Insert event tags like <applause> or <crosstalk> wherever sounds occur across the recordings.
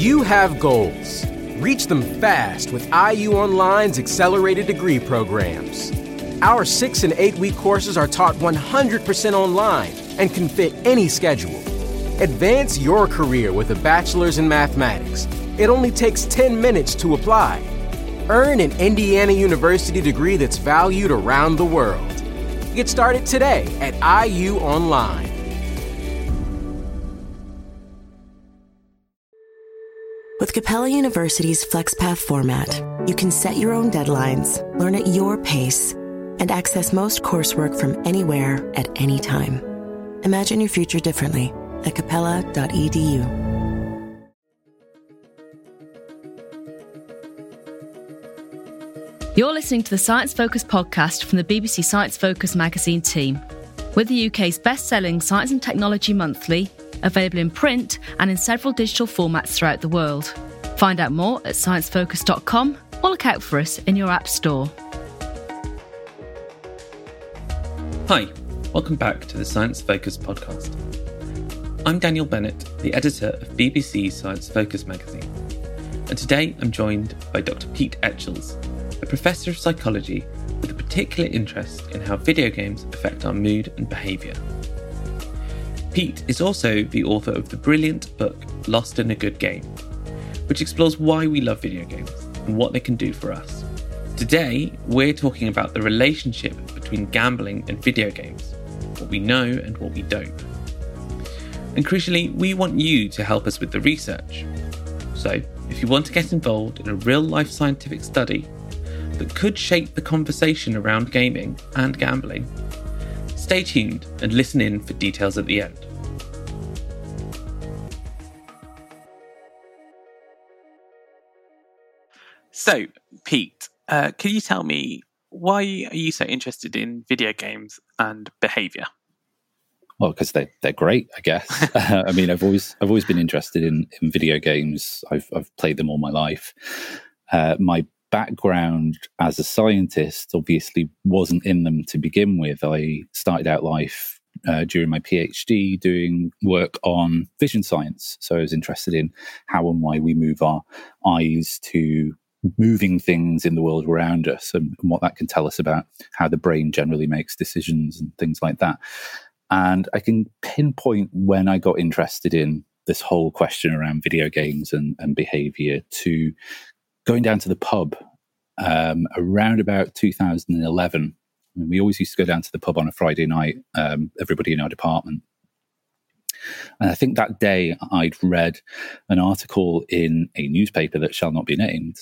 You have goals. Reach them fast with IU Online's accelerated degree programs. Our six and eight week courses are taught 100% online and can fit any schedule. Advance your career with a bachelor's in mathematics. It only takes 10 minutes to apply. Earn an Indiana University degree that's valued around the world. Get started today at IU Online. With Capella University's FlexPath format, you can set your own deadlines, learn at your pace, and access most coursework from anywhere at any time. Imagine your future differently at capella.edu. You're listening to the Science Focus podcast from the BBC Science Focus magazine team. We're the UK's best selling science and technology monthly, available in print and in several digital formats throughout the world. Find out more at sciencefocus.com or look out for us in your app store. Hi, welcome back to the Science Focus podcast. I'm Daniel Bennett, the editor of BBC Science Focus magazine, and today I'm joined by Dr. Pete Etchells, a professor of psychology with a particular interest in how video games affect our mood and behaviour. Pete is also the author of the brilliant book Lost in a Good Game, which explores why we love video games and what they can do for us. Today, we're talking about the relationship between gambling and video games, what we know and what we don't. And crucially, we want you to help us with the research. So, if you want to get involved in a real life scientific study that could shape the conversation around gaming and gambling, stay tuned and listen in for details at the end. So, Pete, uh, can you tell me why are you so interested in video games and behavior? Well, because they they're great, I guess. <laughs> <laughs> I mean, I've always I've always been interested in in video games. I've I've played them all my life. Uh, my background as a scientist obviously wasn't in them to begin with. I started out life uh, during my PhD doing work on vision science. So I was interested in how and why we move our eyes to moving things in the world around us and, and what that can tell us about how the brain generally makes decisions and things like that. And I can pinpoint when I got interested in this whole question around video games and, and behavior to going down to the pub um, around about 2011. I mean, we always used to go down to the pub on a Friday night, um, everybody in our department. And I think that day I'd read an article in a newspaper that shall not be named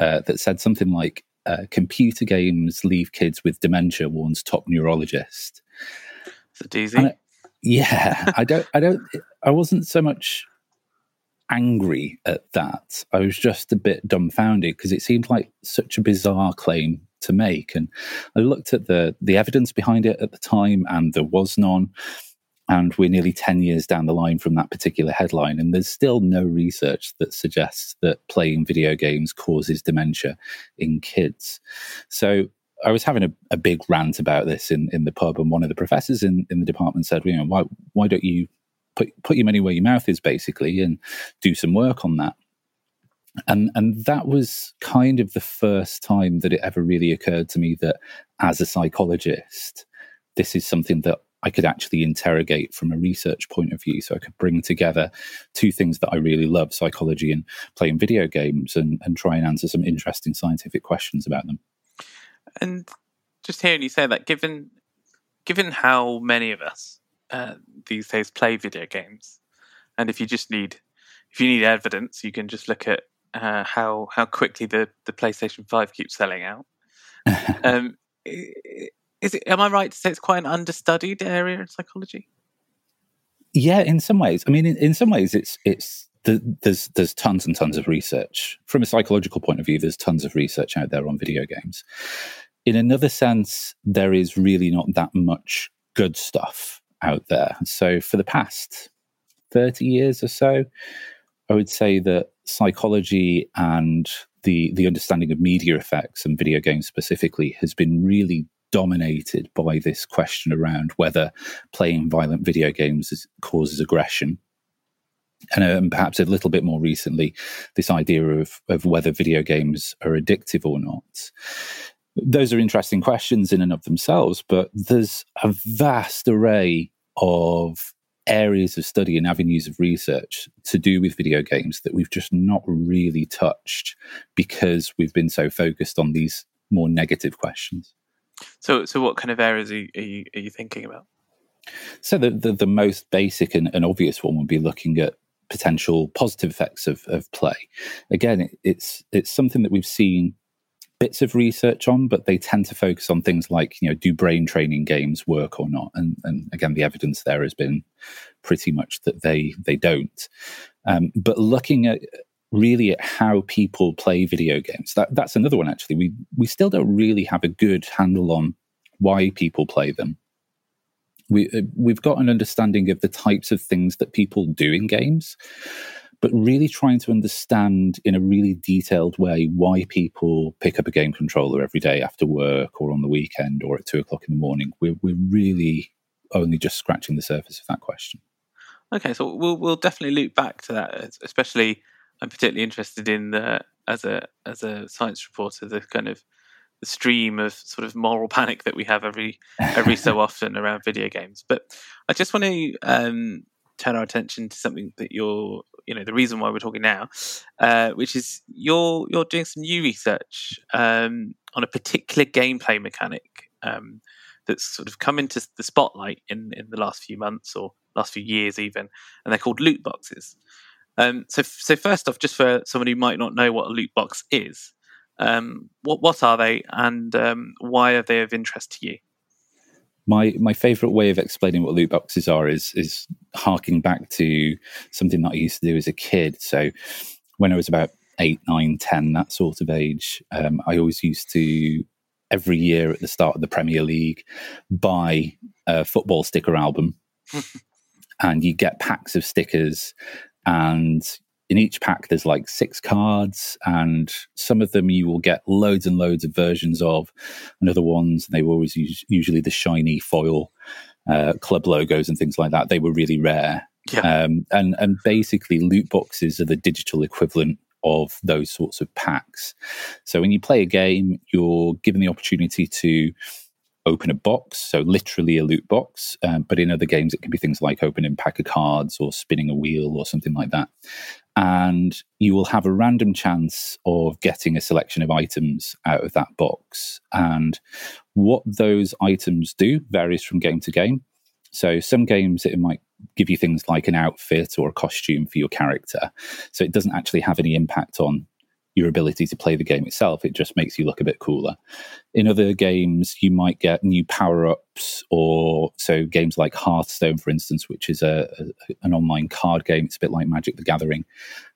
uh, that said something like, uh, "Computer games leave kids with dementia," warns top neurologist. It's a doozy. yeah, I don't, I don't, I wasn't so much angry at that. I was just a bit dumbfounded because it seemed like such a bizarre claim to make. And I looked at the the evidence behind it at the time, and there was none. And we're nearly 10 years down the line from that particular headline, and there's still no research that suggests that playing video games causes dementia in kids. So I was having a, a big rant about this in, in the pub, and one of the professors in, in the department said, you know, why, why don't you put put your money where your mouth is basically and do some work on that and and that was kind of the first time that it ever really occurred to me that as a psychologist this is something that I could actually interrogate from a research point of view. So I could bring together two things that I really love psychology and playing video games and, and try and answer some interesting scientific questions about them. And just hearing you say that, given given how many of us uh, these days play video games, and if you just need if you need evidence, you can just look at uh, how how quickly the, the PlayStation Five keeps selling out. <laughs> um, is it? Am I right to say it's quite an understudied area in psychology? Yeah, in some ways. I mean, in, in some ways, it's it's the, there's there's tons and tons of research from a psychological point of view. There's tons of research out there on video games. In another sense, there is really not that much good stuff out there. So for the past thirty years or so, I would say that psychology and the the understanding of media effects and video games specifically has been really dominated by this question around whether playing violent video games is, causes aggression. And um, perhaps a little bit more recently, this idea of, of whether video games are addictive or not. Those are interesting questions in and of themselves, but there's a vast array of areas of study and avenues of research to do with video games that we've just not really touched because we've been so focused on these more negative questions. So, so what kind of areas are you, are you, are you thinking about? So, the, the, the most basic and, and, obvious one would be looking at potential positive effects of, of play. Again, it, it's it's something that we've seen bits of research on, but they tend to focus on things like, you know, do brain training games work or not? And, and again, the evidence there has been pretty much that they they don't. Um, but looking at really at how people play video games. That that's another one actually. We we still don't really have a good handle on why people play them. We uh, we've got an understanding of the types of things that people do in games, but really trying to understand in a really detailed way why people pick up a game controller every day after work or on the weekend or at two o'clock in the morning. We're we're really only just scratching the surface of that question. Okay, so we'll we'll definitely loop back to that, especially I'm particularly interested in the as a as a science reporter the kind of the stream of sort of moral <laughs> panic that we have every every so <laughs> often around video games. But I just want to um, turn our attention to something that you're you know the reason why we're talking now, uh, which is you're you're doing some new research um, on a particular gameplay mechanic um, that's sort of come into the spotlight in in the last few months or last few years even, and they're called loot boxes. Um, so, so first off, just for someone who might not know what a loot box is, um, what what are they, and um, why are they of interest to you? My my favorite way of explaining what loot boxes are is is harking back to something that I used to do as a kid. So, when I was about eight, nine, ten, that sort of age, um, I always used to every year at the start of the Premier League buy a football sticker album. <laughs> and you get packs of stickers and in each pack there's like six cards and some of them you will get loads and loads of versions of and other ones they were always use, usually the shiny foil uh, club logos and things like that they were really rare yeah. um, and and basically loot boxes are the digital equivalent of those sorts of packs so when you play a game you're given the opportunity to open a box, so literally a loot box. Um, but in other games, it can be things like opening a pack of cards or spinning a wheel or something like that. And you will have a random chance of getting a selection of items out of that box. And what those items do varies from game to game. So some games it might give you things like an outfit or a costume for your character. So it doesn't actually have any impact on your ability to play the game itself. It just makes you look a bit cooler. In other games, you might get new power ups, or so games like Hearthstone, for instance, which is a, a, an online card game. It's a bit like Magic the Gathering.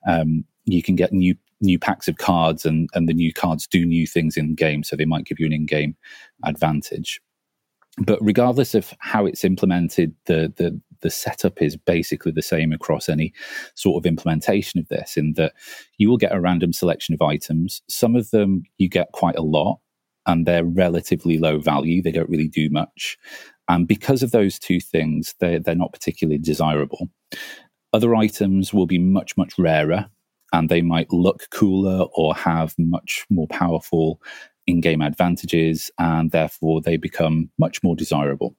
Um, you can get new new packs of cards, and and the new cards do new things in game, so they might give you an in game advantage but regardless of how it's implemented, the, the the setup is basically the same across any sort of implementation of this. In that you will get a random selection of items. Some of them you get quite a lot, and they're relatively low value. They don't really do much, and because of those two things, they're they're not particularly desirable. Other items will be much much rarer, and they might look cooler or have much more powerful in game advantages, and therefore they become much more desirable.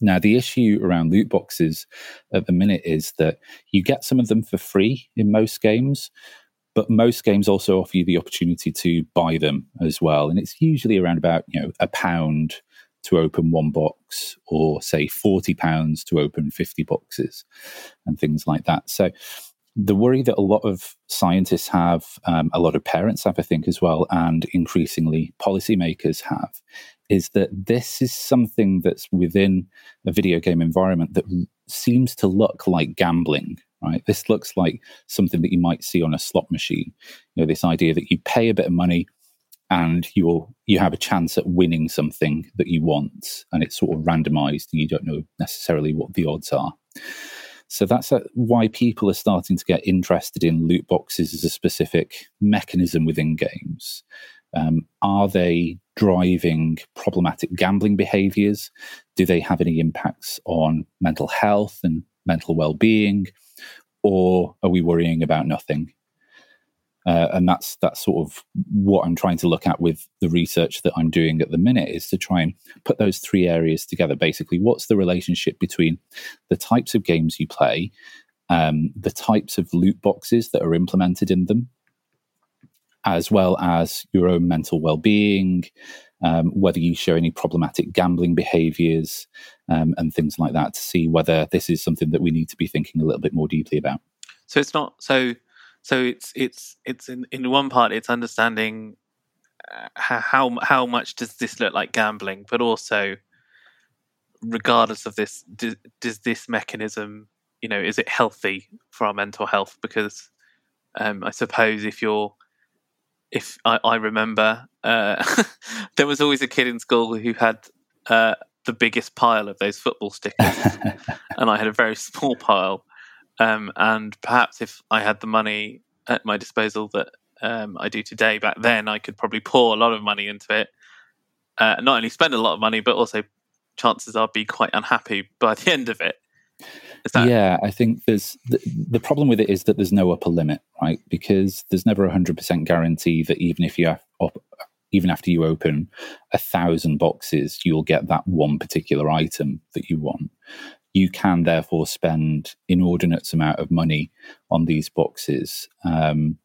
Now, the issue around loot boxes at the minute is that you get some of them for free in most games, but most games also offer you the opportunity to buy them as well. And it's usually around about, you know, a pound to open one box or say 40 pounds to open 50 boxes and things like that. So the worry that a lot of scientists have, um, a lot of parents have, I think, as well, and increasingly policymakers have, is that this is something that's within a video game environment that seems to look like gambling. Right, this looks like something that you might see on a slot machine. You know, this idea that you pay a bit of money and you you have a chance at winning something that you want, and it's sort of randomized, and you don't know necessarily what the odds are. So that's a, why people are starting to get interested in loot boxes as a specific mechanism within games. Um, are they driving problematic gambling behaviors? Do they have any impacts on mental health and mental well being? Or are we worrying about nothing? Uh, and that's that's sort of what I'm trying to look at with the research that I'm doing at the minute is to try and put those three areas together. Basically, what's the relationship between the types of games you play, um, the types of loot boxes that are implemented in them, as well as your own mental well-being, um, whether you show any problematic gambling behaviors um, and things like that, to see whether this is something that we need to be thinking a little bit more deeply about. So it's not so so it's it's it's in in one part it's understanding uh, how how much does this look like gambling, but also regardless of this, does, does this mechanism, you know, is it healthy for our mental health? Because um, I suppose if you're if I, I remember, uh, <laughs> there was always a kid in school who had uh, the biggest pile of those football stickers, <laughs> and I had a very small pile. Um, and perhaps if I had the money at my disposal that um, I do today, back then I could probably pour a lot of money into it. Uh, not only spend a lot of money, but also chances are be quite unhappy by the <laughs> end of it. That- yeah, I think there's the, the, problem with it is that there's no upper limit, right? Because there's never a hundred percent guarantee that even if you have even after you open a thousand boxes, you'll get that one particular item that you want you can therefore spend inordinate amount of money on these boxes, um,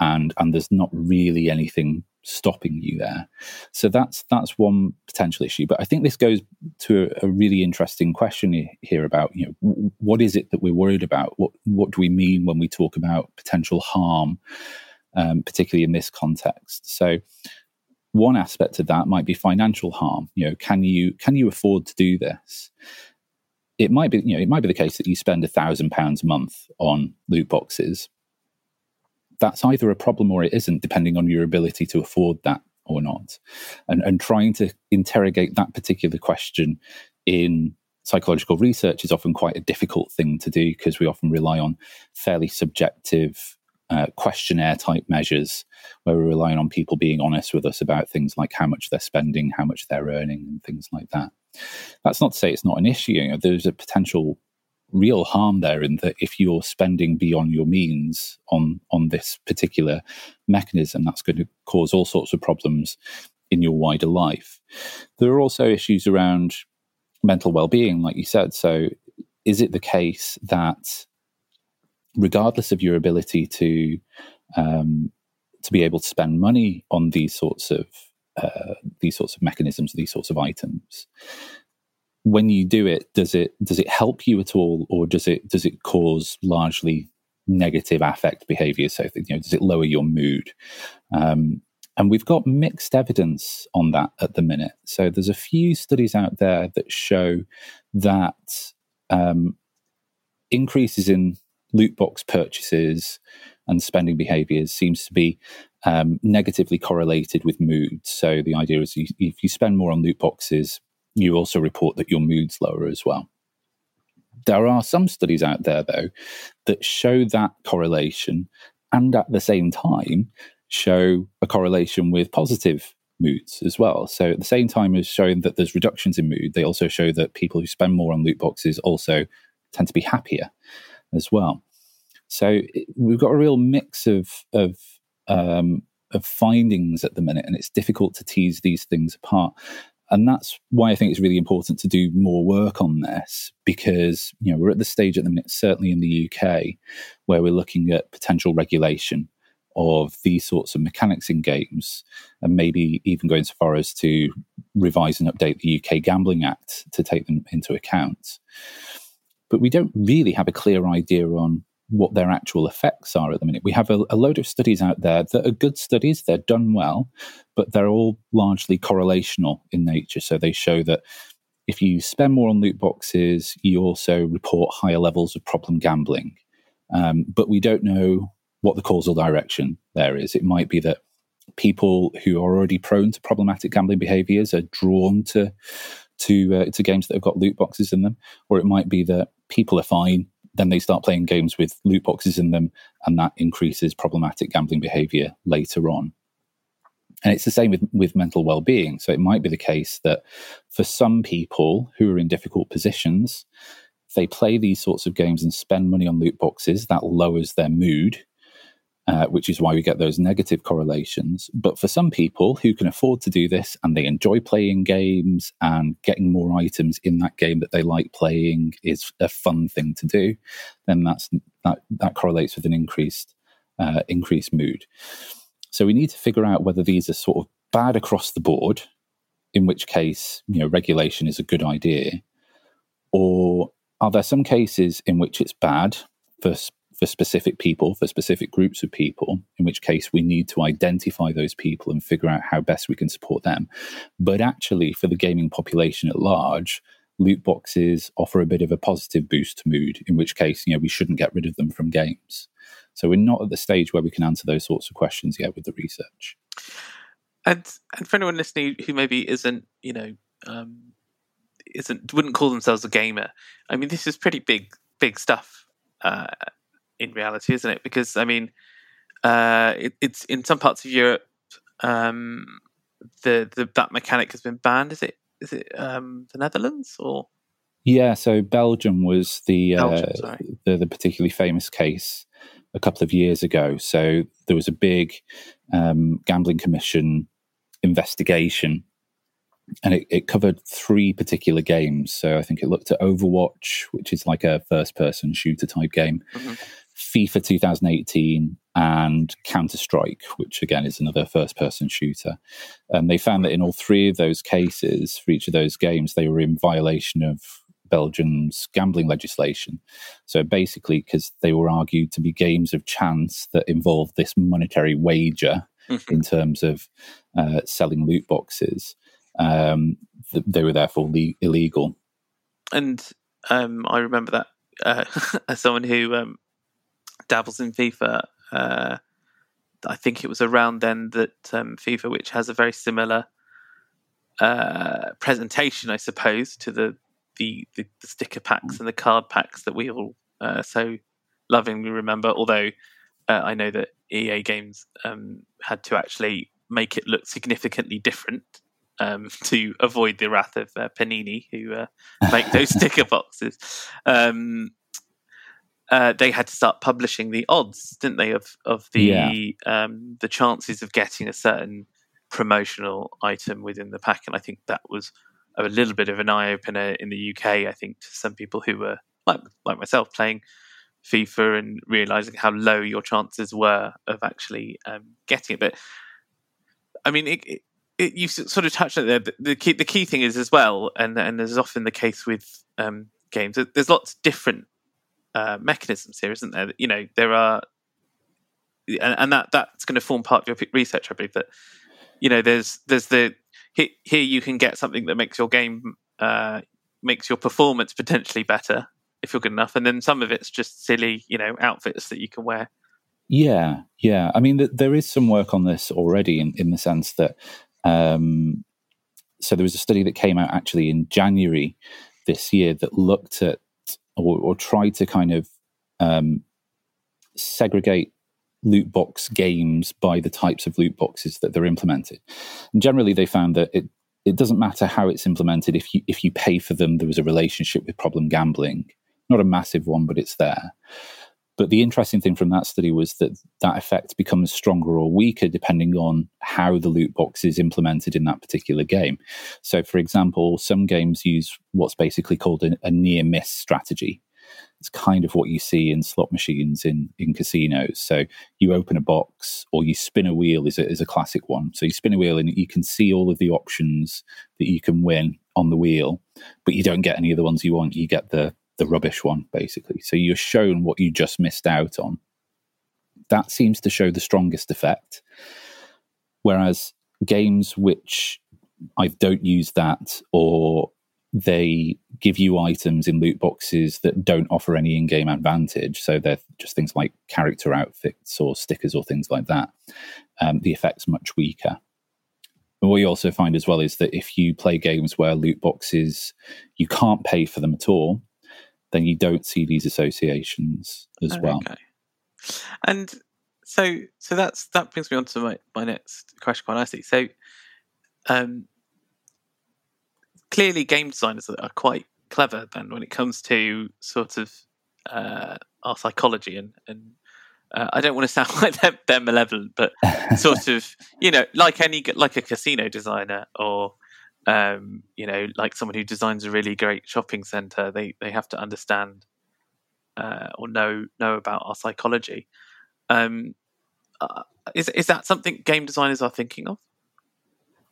and and there's not really anything stopping you there. So that's that's one potential issue. But I think this goes to a, a really interesting question here about you know what is it that we're worried about? What what do we mean when we talk about potential harm, um, particularly in this context? So one aspect of that might be financial harm. You know, can you can you afford to do this? it might be you know it might be the case that you spend a thousand pounds a month on loot boxes that's either a problem or it isn't depending on your ability to afford that or not and and trying to interrogate that particular question in psychological research is often quite a difficult thing to do because we often rely on fairly subjective uh, questionnaire type measures where we're relying on people being honest with us about things like how much they're spending, how much they're earning, and things like that. That's not to say it's not an issue. You know, there's a potential real harm there in that if you're spending beyond your means on on this particular mechanism, that's going to cause all sorts of problems in your wider life. There are also issues around mental well-being, like you said. So, is it the case that regardless of your ability to um, to be able to spend money on these sorts of uh, these sorts of mechanisms, these sorts of items. When you do it, does it does it help you at all, or does it does it cause largely negative affect behavior? So, you know, does it lower your mood? Um, and we've got mixed evidence on that at the minute. So, there's a few studies out there that show that um, increases in loot box purchases and spending behaviors seems to be um, negatively correlated with mood. So the idea is you, if you spend more on loot boxes, you also report that your mood's lower as well. There are some studies out there, though, that show that correlation and at the same time show a correlation with positive moods as well. So at the same time as showing that there's reductions in mood, they also show that people who spend more on loot boxes also tend to be happier as well. So we've got a real mix of of um, of findings at the minute, and it's difficult to tease these things apart. And that's why I think it's really important to do more work on this because, you know, we're at the stage at the minute, certainly in the UK, where we're looking at potential regulation of these sorts of mechanics in games and maybe even going so far as to revise and update the UK Gambling Act to take them into account. But we don't really have a clear idea on what their actual effects are at the minute. We have a, a, load of studies out there that are good studies, they're done well, but they're all largely correlational in nature. So they show that if you spend more on loot boxes, you also report higher levels of problem gambling. Um, but we don't know what the causal direction there is. It might be that people who are already prone to problematic gambling behaviors are drawn to to uh, to games that have got loot boxes in them, or it might be that people are fine then they start playing games with loot boxes in them, and that increases problematic gambling behavior later on. And it's the same with, with mental well being. So it might be the case that for some people who are in difficult positions, they play these sorts of games and spend money on loot boxes, that lowers their mood uh, which is why we get those negative correlations. But for some people who can afford to do this and they enjoy playing games and getting more items in that game that they like playing is a fun thing to do, then that's that that correlates with an increased uh, increased mood. So we need to figure out whether these are sort of bad across the board, in which case you know regulation is a good idea, or are there some cases in which it's bad for for specific people, for specific groups of people, in which case we need to identify those people and figure out how best we can support them. But actually, for the gaming population at large, loot boxes offer a bit of a positive boost to mood, in which case, you know, we shouldn't get rid of them from games. So we're not at the stage where we can answer those sorts of questions yet with the research. And and for anyone listening who maybe isn't, you know, um, isn't wouldn't call themselves a gamer, I mean, this is pretty big big stuff. Uh, in reality, isn't it? Because I mean, uh, it, it's in some parts of Europe, um, the the that mechanic has been banned. Is it is it um, the Netherlands or? Yeah, so Belgium was the Belgium, uh, the, the particularly famous case a couple of years ago. So there was a big um, gambling commission investigation and it, it, covered three particular games. So I think it looked at Overwatch, which is like a first person shooter type game, mm-hmm. FIFA 2018 and Counter Strike, which again is another first person shooter. And they found that in all three of those cases, for each of those games, they were in violation of Belgium's gambling legislation. So basically, because they were argued to be games of chance that involved this monetary wager mm-hmm. in terms of uh, selling loot boxes, um, th- they were therefore le- illegal. And um, I remember that uh, <laughs> as someone who um, dabbles in FIFA. Uh, I think it was around then that um, FIFA, which has a very similar uh, presentation, I suppose, to the, the, the the sticker packs and the card packs that we all uh, so lovingly remember. Although uh, I know that EA Games um, had to actually make it look significantly different um, <laughs> to avoid the wrath of uh, Panini, who uh, make those <laughs> sticker boxes. Um, uh, they had to start publishing the odds, didn't they, of of the yeah. um, the chances of getting a certain promotional item within the pack, and I think that was a little bit of an eye opener in the UK. I think to some people who were like like myself playing FIFA and realizing how low your chances were of actually um, getting it. But I mean, it, it, it, you sort of touched on it there. The, the, key the key thing is as well, and and as is often the case with um, games, there's lots of different uh, mechanisms here, isn't there? You know, there are, and, and that that's going to form part of your research. I believe that you know, there's there's the here, here you can get something that makes your game uh, makes your performance potentially better if you're good enough, and then some of it's just silly, you know, outfits that you can wear. Yeah, yeah. I mean, th- there is some work on this already in, in the sense that, um, so there was a study that came out actually in January this year that looked at or, or try to kind of um, segregate loot box games by the types of loot boxes that they're implemented. And generally, they found that it it doesn't matter how it's implemented. If you if you pay for them, there was a relationship with problem gambling. Not a massive one, but it's there. But the interesting thing from that study was that that effect becomes stronger or weaker depending on how the loot box is implemented in that particular game. So, for example, some games use what's basically called a, a near miss strategy. It's kind of what you see in slot machines in, in casinos. So you open a box or you spin a wheel is a, is a classic one. So you spin a wheel and you can see all of the options that you can win on the wheel, but you don't get any of the ones you want. You get the the rubbish one, basically. So you're shown what you just missed out on. That seems to show the strongest effect. Whereas games which I don't use that or they give you items in loot boxes that don't offer any in-game advantage so they're just things like character outfits or stickers or things like that um, the effect's much weaker what you also find as well is that if you play games where loot boxes you can't pay for them at all then you don't see these associations as oh, well. Okay. And so so that's that brings me on to my, my next question quite nicely. So um clearly game designers are quite clever then when it comes to sort of uh, our psychology and and uh, I don't want to sound <laughs> like they're, they're malevolent, but sort <laughs> of you know like any like a casino designer or um, you know, like someone who designs a really great shopping center, they they have to understand uh, or know know about our psychology. Um, uh, is is that something game designers are thinking of?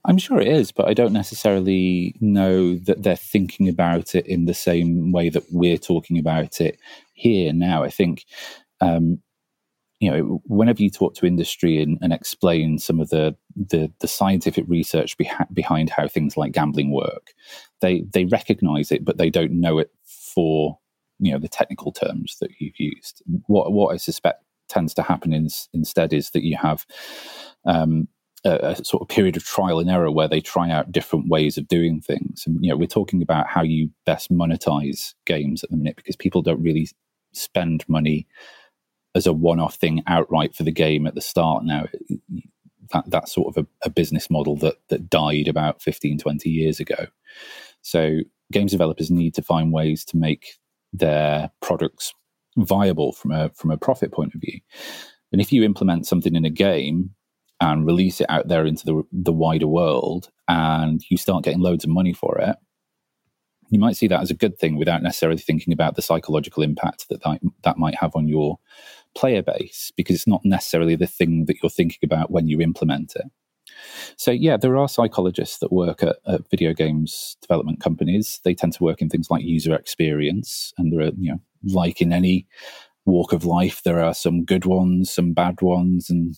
I'm sure it is, but I don't necessarily know that they're thinking about it in the same way that we're talking about it here now. I think um, you know, whenever you talk to industry and, and explain some of the the, the scientific research beha- behind how things like gambling work, they they recognise it, but they don't know it for you know the technical terms that you've used. What what I suspect tends to happen in, instead is that you have um, a, a, sort of period of trial and error where they try out different ways of doing things. And you know, we're talking about how you best monetize games at the minute because people don't really spend money as a one-off thing outright for the game at the start now. That that's sort of a, a, business model that that died about 15 20 years ago. So games developers need to find ways to make their products viable from a from a profit point of view. And if you implement something in a game and release it out there into the the wider world and you start getting loads of money for it you might see that as a good thing without necessarily thinking about the psychological impact that that, that might have on your player base because it's not necessarily the thing that you're thinking about when you implement it. So, yeah, there are psychologists that work at, at, video games development companies. They tend to work in things like user experience, and there are, you know, like in any walk of life, there are some good ones, some bad ones, and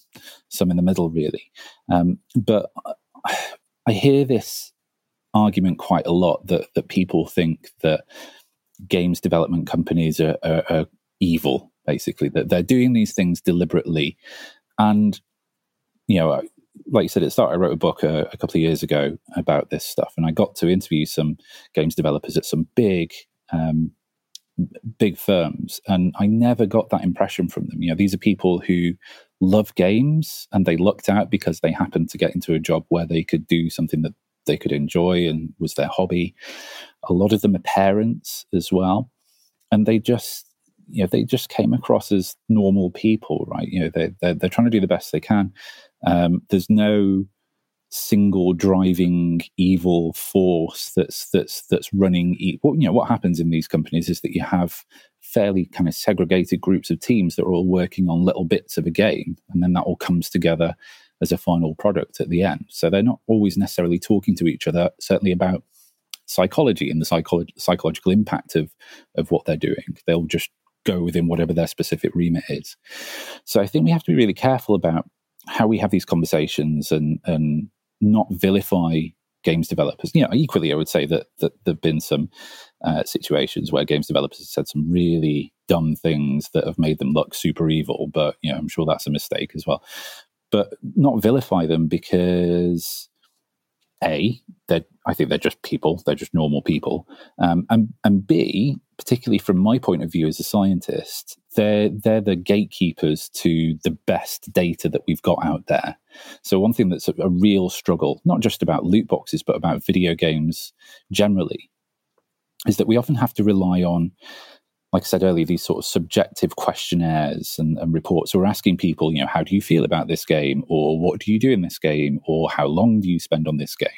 some in the middle, really. Um, but I hear this argument quite a lot that that people think that games development companies are, are, are evil basically. That they're doing these things deliberately. And you know like you said at the start i wrote a book a, a, couple of years ago about this stuff. And i got to interview some games developers at some big um, big firms. And i never got that impression from them. You know these are people who love games and they looked out because they happened to get into a job where they could do something that they could enjoy and was their hobby. A lot of them are parents as well. And they just you know they just came across as normal people right? You know they they're, they're trying to do the best they can. Um, there's no single driving evil force that's that's that's running what you know what happens in these companies is that you have fairly kind of segregated groups of teams that are all working on little bits of a game and then that all comes together as a final product at the end. So they're not always necessarily talking to each other certainly about psychology and the psycholo- psychological impact of of what they're doing. They'll just go within whatever their specific remit is. So I think we have to be really careful about how we have these conversations and and not vilify games developers. You know, equally, I would say that that there've been some uh, situations where games developers have said some really dumb things that have made them look super evil. But you know, I'm sure that's a mistake as well. But not vilify them because a they're I think they're just people. They're just normal people. Um, and and b particularly from my point of view as a scientist, they're they're the gatekeepers to the best data that we've got out there. So one thing that's a, a real struggle, not just about loot boxes, but about video games generally, is that we often have to rely on like I said earlier, these sort of subjective questionnaires and, and, reports. So we're asking people, you know, how do you feel about this game, or what do you do in this game, or how long do you spend on this game?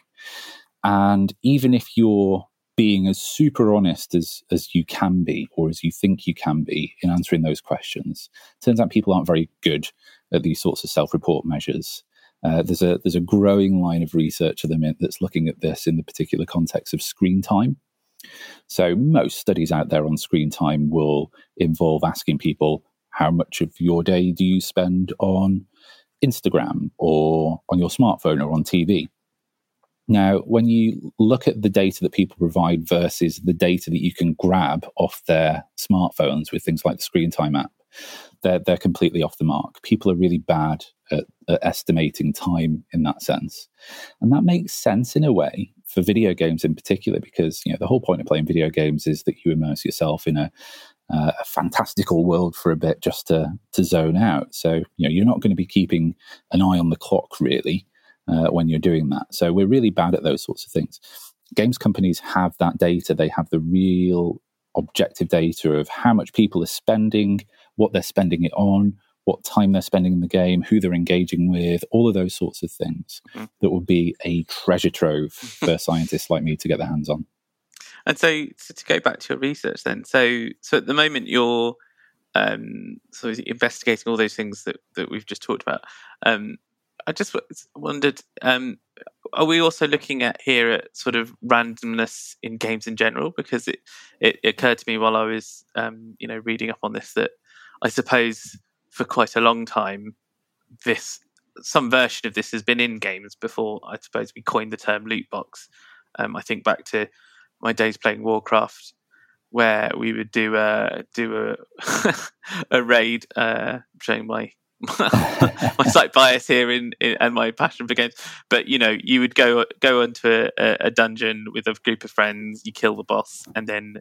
And even if you're being as super honest as as you can be, or as you think you can be in answering those questions, turns out people aren't very good at these sorts of self-report measures. Uh, there's a there's a growing line of research at the minute that's looking at this in the particular context of screen time. So most studies out there on screen time will involve asking people how much of your day do you spend on Instagram or on your smartphone or on TV. Now, when you look at the data that people provide versus the data that you can grab off their smartphones with things like the Screen Time app, they're, they're completely off the mark. People are really bad at, at estimating time in that sense. And that makes sense in a way for video games in particular, because you know the whole point of playing video games is that you immerse yourself in a, uh, a fantastical world for a bit just to to zone out. So you know you're not going to be keeping an eye on the clock really uh, when you're doing that. So we're really bad at those sorts of things. Games companies have that data; they have the real objective data of how much people are spending, what they're spending it on, what time they're spending in the game, who they're engaging with, all of those sorts of things mm-hmm. that would be a treasure trove <laughs> for scientists like me to get their hands on. And so, so to go back to your research then, so so at the moment you're um, sort of investigating all those things that, that we've just talked about. Um, I just wondered, um, are we also looking at here at sort of randomness in games in general? Because it, it occurred to me while I was, um, you know, reading up on this that I suppose for quite a long time, this some version of this has been in games before. I suppose we coined the term loot box. Um, I think back to my days playing Warcraft, where we would do a do a <laughs> a raid, uh, showing my <laughs> my slight bias here in, in, and my passion for games. But you know, you would go go into a, a dungeon with a group of friends, you kill the boss, and then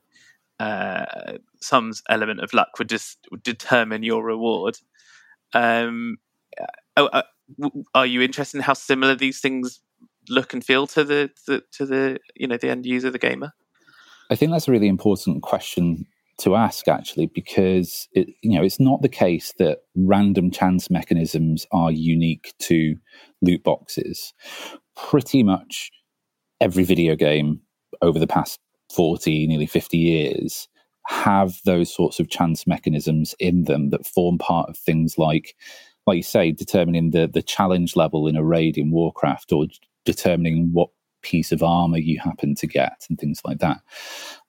uh, some element of luck would just determine your reward. Um, uh, uh are you interested in how similar these things look and feel to the, the to the you know the end user, the gamer? I think that's a really important question to ask actually because it you know it's not the case that random chance mechanisms are unique to loot boxes pretty much every video game over the past 40, nearly 50 years have those sorts of chance mechanisms in them that form part of things like, like you say, determining the, the challenge level in a raid in Warcraft or determining what piece of armor you happen to get and things like that.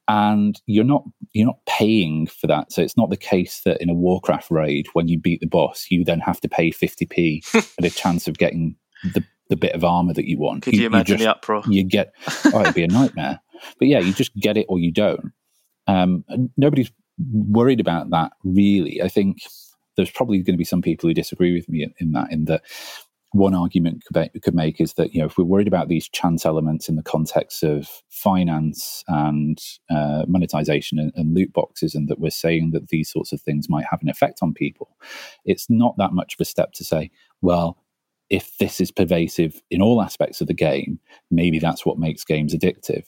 And you're not you're not paying for that. So it's not the case that in a Warcraft raid, when you beat the boss, you then have to pay 50p at <laughs> a chance of getting the the bit of armor that you want. Could you, you imagine you just, the uproar? You get oh, it'd be a <laughs> nightmare. But yeah, you just get it or you don't. Um, nobody's worried about that really. I think there's probably going to be some people who disagree with me in, in that. In that, one argument could, be, could make is that you know if we're worried about these chance elements in the context of finance and uh, monetization and, and, loot boxes, and that we're saying that these sorts of things might have an effect on people, it's not that much of a step to say, well, if this is pervasive in all aspects of the game, maybe that's what makes games addictive.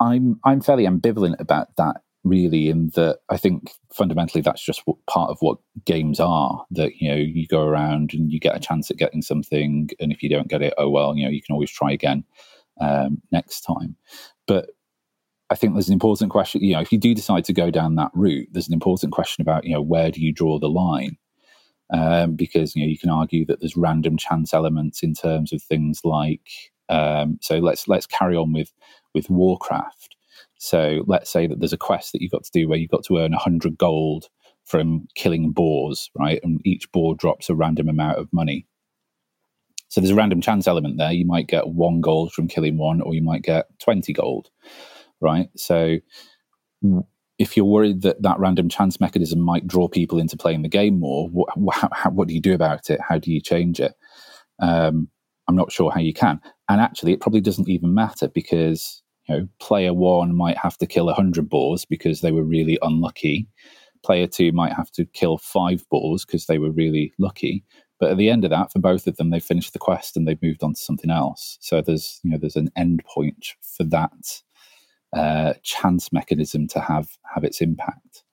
I'm I'm fairly ambivalent about that really in that I think fundamentally that's just what, part of what games are that you know you go around and you get a chance at getting something and if you don't get it oh well you know you can always try again um, next time but I think there's an important question you know if you do decide to go down that route there's an important question about you know where do you draw the line um, because you know you can argue that there's random chance elements in terms of things like um, so let's let's carry on with with Warcraft. So let's say that there's a quest that you've got to do where you've got to earn 100 gold from killing boars, right? And each boar drops a random amount of money. So there's a random chance element there. You might get one gold from killing one, or you might get 20 gold, right? So if you're worried that that random chance mechanism might draw people into playing the game more, what, how, what do you do about it? How do you change it? Um, I'm not sure how you can. And actually, it probably doesn't even matter because you know, player one might have to kill 100 boars because they were really unlucky. Player two might have to kill five boars because they were really lucky. But at the end of that, for both of them, they've finished the quest and they've moved on to something else. So there's, you know, there's an end point for that uh, chance mechanism to have have its impact.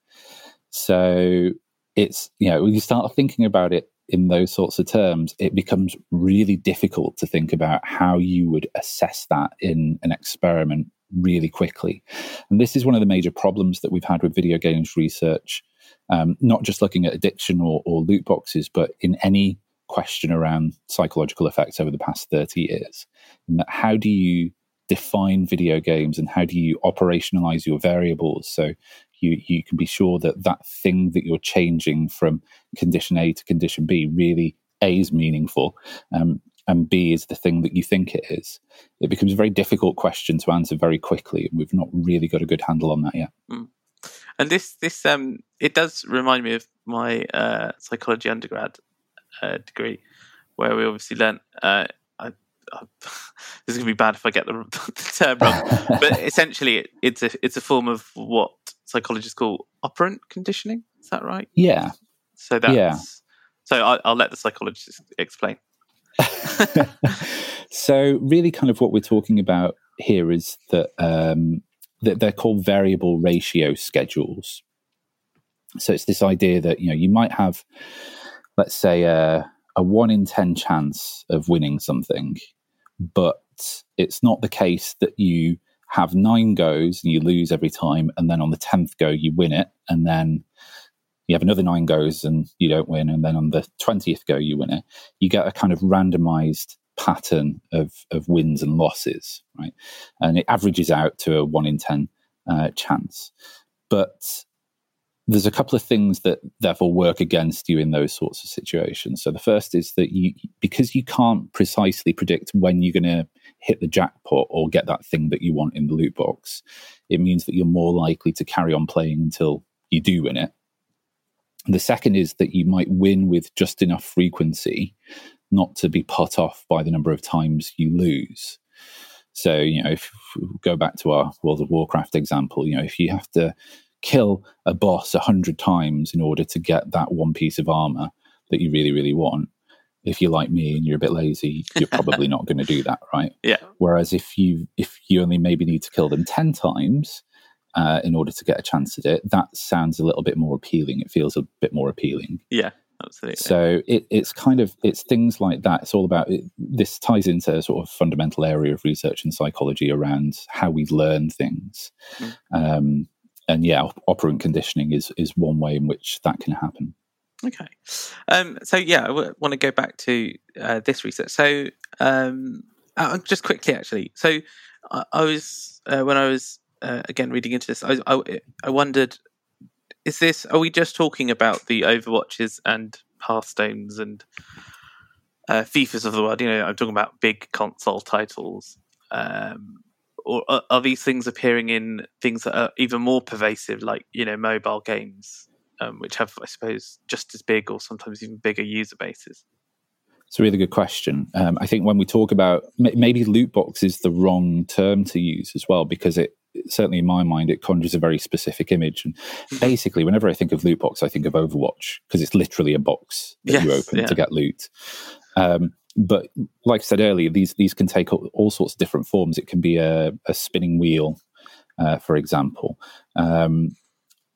So it's you know when you start thinking about it in those sorts of terms, it becomes really difficult to think about how you would assess that in an experiment really quickly. And this is one of the major problems that we've had with video games research, um, not just looking at addiction or, or loot boxes, but in any question around psychological effects over the past 30 years. And that how do you define video games and how do you operationalize your variables so you you can be sure that that thing that you're changing from condition A to condition B really a is meaningful um, and B is the thing that you think it is. It becomes a very difficult question to answer very quickly, and we've not really got a good handle on that yet. Mm. And this this um it does remind me of my uh, psychology undergrad uh, degree, where we obviously learnt. Uh, I, <laughs> this is gonna be bad if I get the, <laughs> the term wrong, <laughs> but essentially, it, it's a it's a form of what psychologists call operant conditioning. Is that right? Yeah. So that's yeah. so I, I'll let the psychologist explain. so really, kind of what we're talking about here is that um, that they're called variable ratio schedules. So it's this idea that you know you might have let's say, a, a one in 10 chance of winning something, but it's not the case that you have nine goes and you lose every time, and then on the 10th go, you win it, and then you have another nine goes and you don't win, and then on the 20th go, you win it. You get a kind of randomized pattern of, of wins and losses, right? And it averages out to a one in 10 uh, chance. But there's a couple of things that therefore work against you in those sorts of situations. So the first is that you because you can't precisely predict when you're going to hit the jackpot or get that thing that you want in the loot box, it means that you're more likely to carry on playing until you do win it. The second is that you might win with just enough frequency not to be put off by the number of times you lose. So, you know, if we go back to our World of Warcraft example, you know, if you have to kill a boss a hundred times in order to get that one piece of armor that you really, really want. If you're like me and you're a bit lazy, you're probably not going to do that, right? <laughs> Yeah. Whereas if you if you only maybe need to kill them ten times uh, in order to get a chance at it, that sounds a little bit more appealing. It feels a bit more appealing. Yeah. Absolutely. So it, it's kind of it's things like that. It's all about it, this ties into a sort of fundamental area of research in psychology around how we learn things. Mm. Um, and yeah, operant conditioning is is one way in which that can happen. Okay, um, so yeah, I w- want to go back to uh, this research. So um, uh, just quickly, actually, so I, I was uh, when I was uh, again reading into this, I, I, I wondered, is this are we just talking about the Overwatches and Hearthstones and uh, FIFAs of the world? You know, I'm talking about big console titles. Um, or are, are, these things appearing in things that are even more pervasive, like you know mobile games, um, which have, I suppose, just as big or sometimes even bigger user bases? It's a really good question. Um, I think when we talk about maybe loot box is the wrong term to use as well because it certainly in my mind it conjures a very specific image. And mm-hmm. basically, whenever I think of loot box, I think of Overwatch because it's literally a box that yes, you open yeah. to get loot. Um, but like I said earlier, these these can take all, sorts of different forms. It can be a, a spinning wheel, uh, for example, um,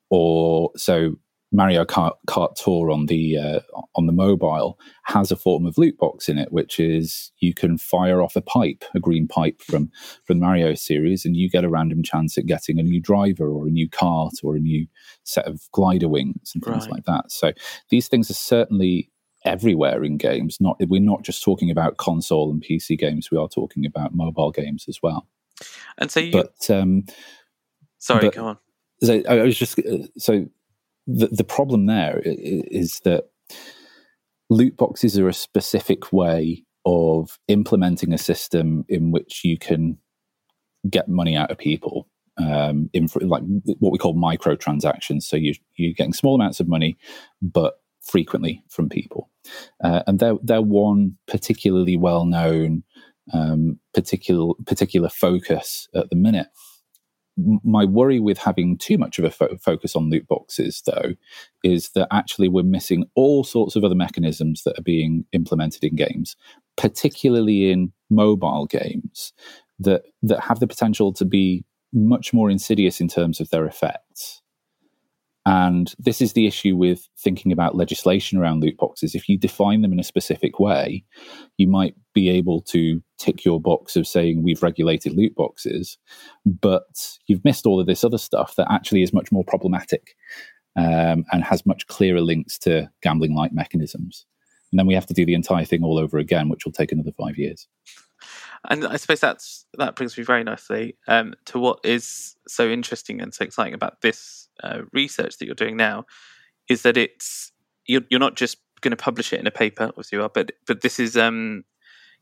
or so Mario Kart, Kart Tour on the uh, on the mobile has a form of loot box in it, which is you can fire off a pipe, a green pipe from from the Mario series, and you get a random chance at getting a new driver or a new cart or a new set of glider wings and things right. like that. So these things are certainly everywhere in games. Not we're not just talking about console and PC games. We are talking about mobile games as well. And so, you, but um, sorry, but, go on. So I was just uh, so the the problem there is that loot boxes are a specific way of implementing a system in which you can get money out of people um, in like what we call microtransactions. So you you're getting small amounts of money, but frequently from people. Uh, and they're, they're one particularly well known um, particular, particular focus at the minute. my worry with having too much of a fo- focus on loot boxes, though, is that actually we're missing all sorts of other mechanisms that are being implemented in games, particularly in mobile games, that that have the potential to be much more insidious in terms of their effects. And this is the issue with thinking about legislation around loot boxes. If you define them in a specific way, you might be able to tick your box of saying we've regulated loot boxes, but you've missed all of this other stuff that actually is much more problematic um, and has much clearer links to gambling like mechanisms. And then we have to do the entire thing all over again, which will take another five years. And I suppose that's that brings me very nicely um, to what is so interesting and so exciting about this uh, research that you're doing now, is that it's you're, you're not just going to publish it in a paper, obviously you are, but but this is um,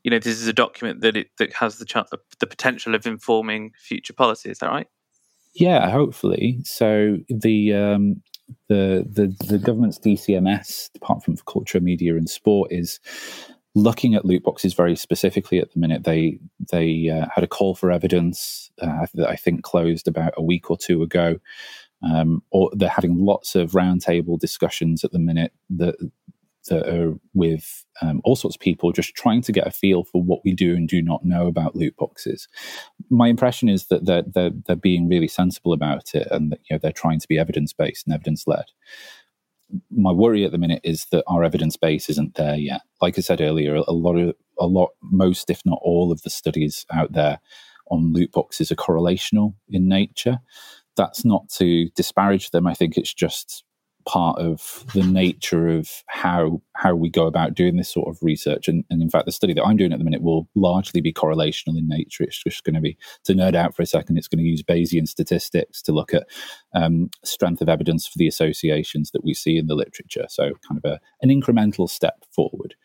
you know this is a document that it that has the the potential of informing future policy. Is that right? Yeah, hopefully. So the um, the the the government's DCMS, Department for Culture, Media and Sport, is looking at loot boxes very specifically at the minute. They they uh, had a call for evidence uh, that I think closed about a week or two ago. Um, or they're having lots of roundtable discussions at the minute that that are with um, all sorts of people just trying to get a feel for what we do and do not know about loot boxes. My impression is that they're, they're, they're being really sensible about it and that you know, they're trying to be evidence based and evidence led. My worry at the minute is that our evidence base isn't there yet. Like I said earlier, a lot of a lot, most if not all of the studies out there on loot boxes are correlational in nature. That's not to disparage them. I think it's just part of the nature of how how we go about doing this sort of research. And, and in fact, the study that I'm doing at the minute will largely be correlational in nature. It's just going to be to nerd out for a second. It's going to use Bayesian statistics to look at um, strength of evidence for the associations that we see in the literature. So kind of a, an incremental step forward.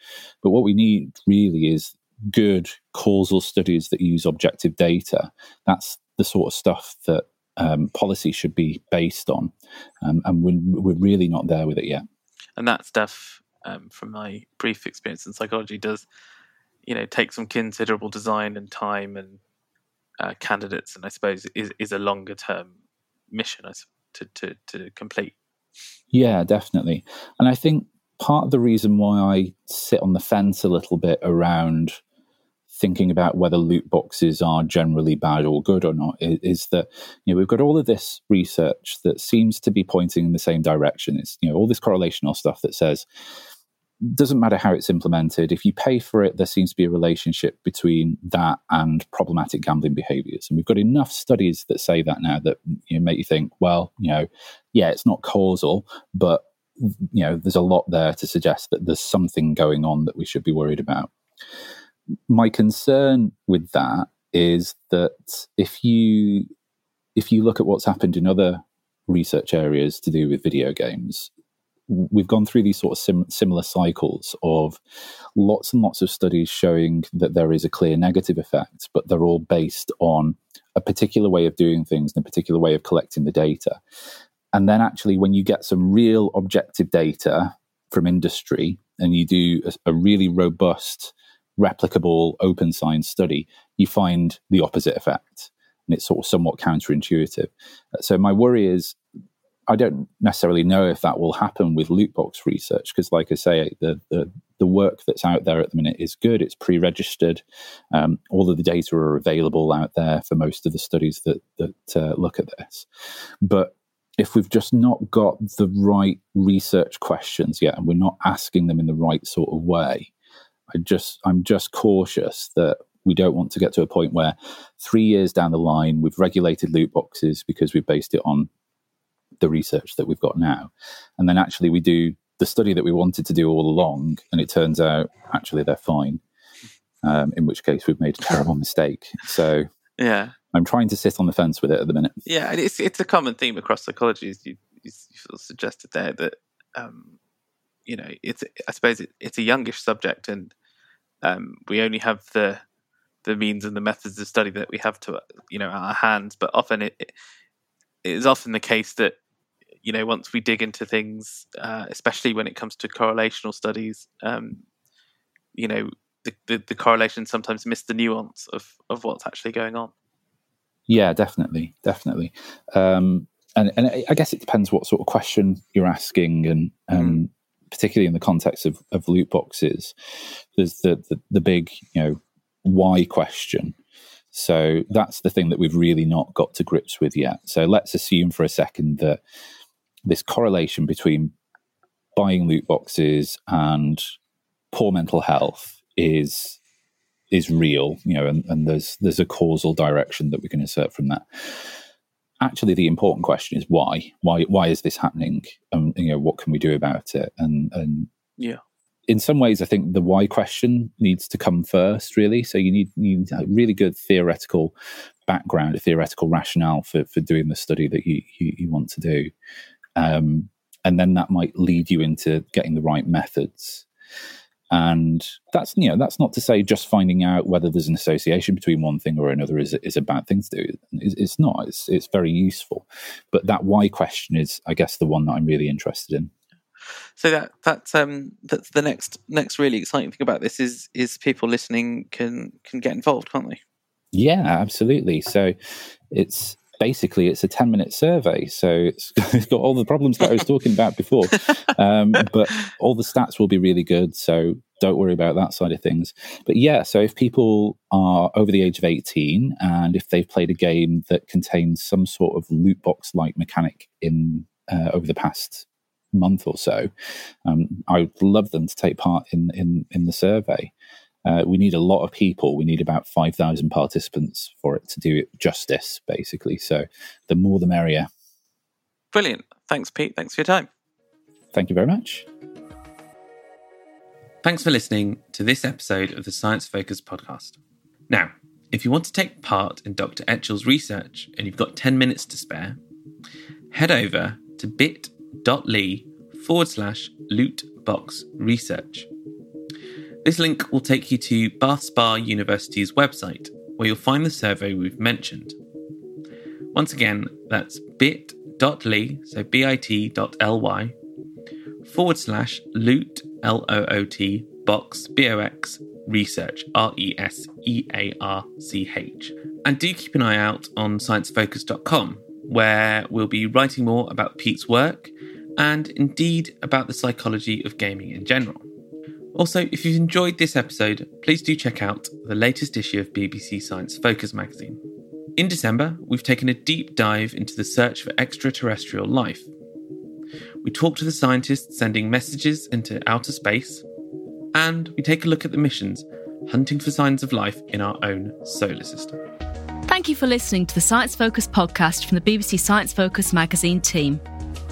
But what we need really is good causal studies that use objective data. That's the sort of stuff that um, policy should be based on, um, and we're, we're really not there with it yet. And that stuff, um, from my brief experience in psychology, does you know take some considerable design and time and uh, candidates, and I suppose is is a longer term mission to to to complete. Yeah, definitely, and I think part of the reason why I sit on the fence a little bit around thinking about whether loot boxes are generally bad or good or not is, is, that you know we've got all of this research that seems to be pointing in the same direction. It's you know all this correlational stuff that says doesn't matter how it's implemented. If you pay for it, there seems to be a relationship between that and problematic gambling behaviors. And we've got enough studies that say that now that you know, make you think, well, you know, yeah, it's not causal, but you know, there's a lot there to suggest that there's something going on that we should be worried about my concern with that is that if you if you look at what's happened in other research areas to do with video games, we've gone through these sort of sim- similar cycles of lots and lots of studies showing that there is a clear negative effect, but they're all based on a particular way of doing things and a particular way of collecting the data. And then, actually, when you get some real objective data from industry and you do a, a really robust replicable open science study, you find the opposite effect. And it's sort of somewhat counterintuitive. So my worry is I don't necessarily know if that will happen with loot box research because, like I say, the, the, the work that's out there at the minute is good. It's pre-registered. Um, all of the data are available out there for most of the studies that that uh, look at this. But if we've just not got the right research questions yet, and we're not asking them in the right sort of way, I just I'm just cautious that we don't want to get to a point where three years down the line we've regulated loot boxes because we've based it on the research that we've got now, and then actually we do the study that we wanted to do all along, and it turns out actually they're fine. Um, in which case we've made a terrible mistake. So yeah, I'm trying to sit on the fence with it at the minute. Yeah, it's it's a common theme across psychology. As you, you sort of suggested there that um, you know, it's I suppose it, it's a youngish subject, and um, we only have the the means and the methods of study that we have to you know our hands. But often it, it is often the case that you know once we dig into things, uh, especially when it comes to correlational studies, um, you know the, the, the correlations sometimes miss the nuance of of what's actually going on. Yeah, definitely, definitely. Um, and and I guess it depends what sort of question you're asking, and and mm particularly in the context of, of loot boxes, there's the, the, the big, you know, why question. So that's the thing that we've really not got to grips with yet. So let's assume for a second that this correlation between buying loot boxes and poor mental health is is real, you know, and, and there's there's a causal direction that we can insert from that. Actually, the important question is why? Why why is this happening? And you know, what can we do about it? And and yeah, in some ways, I think the why question needs to come first, really. So you need, you need a really good theoretical background, a theoretical rationale for, for doing the study that you, you, you want to do. Um, and then that might lead you into getting the right methods. And that's you know that's not to say just finding out whether there's an association between one thing or another is is a bad thing to do. It's, it's not. It's it's very useful, but that why question is, I guess, the one that I'm really interested in. So that that's um that's the next next really exciting thing about this is is people listening can can get involved, can't they? Yeah, absolutely. So it's basically it's a 10 minute survey so it's, <laughs> it's got all the problems that i was talking about before. <laughs> Um, but all the stats will be really good so don't worry about that side of things. But yeah so if people are over the age of 18 and if they've played a game that contains some sort of loot box like mechanic in uh, over the past month or so um, i would love them to take part in in, in the survey uh, we need a lot of people. We need about 5,000 participants for it to do it justice, basically. So the more the merrier. Brilliant. Thanks, Pete. Thanks for your time. Thank you very much. Thanks for listening to this episode of the Science Focus podcast. Now, if you want to take part in Dr. Etchells' research and you've got 10 minutes to spare, head over to bit.ly forward slash lootbox research. This link will take you to Bath Spa University's website, where you'll find the survey we've mentioned. Once again, that's bit.ly, so bit.ly, forward slash loot, L O O T, box, B O X, research, R E S E A R C H. And do keep an eye out on sciencefocus.com, where we'll be writing more about Pete's work and indeed about the psychology of gaming in general. Also, if you've enjoyed this episode, please do check out the latest issue of BBC Science Focus magazine. In December, we've taken a deep dive into the search for extraterrestrial life. We talk to the scientists sending messages into outer space, and we take a look at the missions hunting for signs of life in our own solar system. Thank you for listening to the Science Focus podcast from the BBC Science Focus magazine team.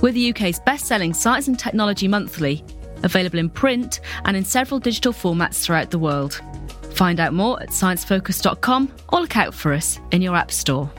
We're the UK's best selling science and technology monthly available in print and in several digital formats throughout the world. Find out more at sciencefocus.com or look out for us in your App Store.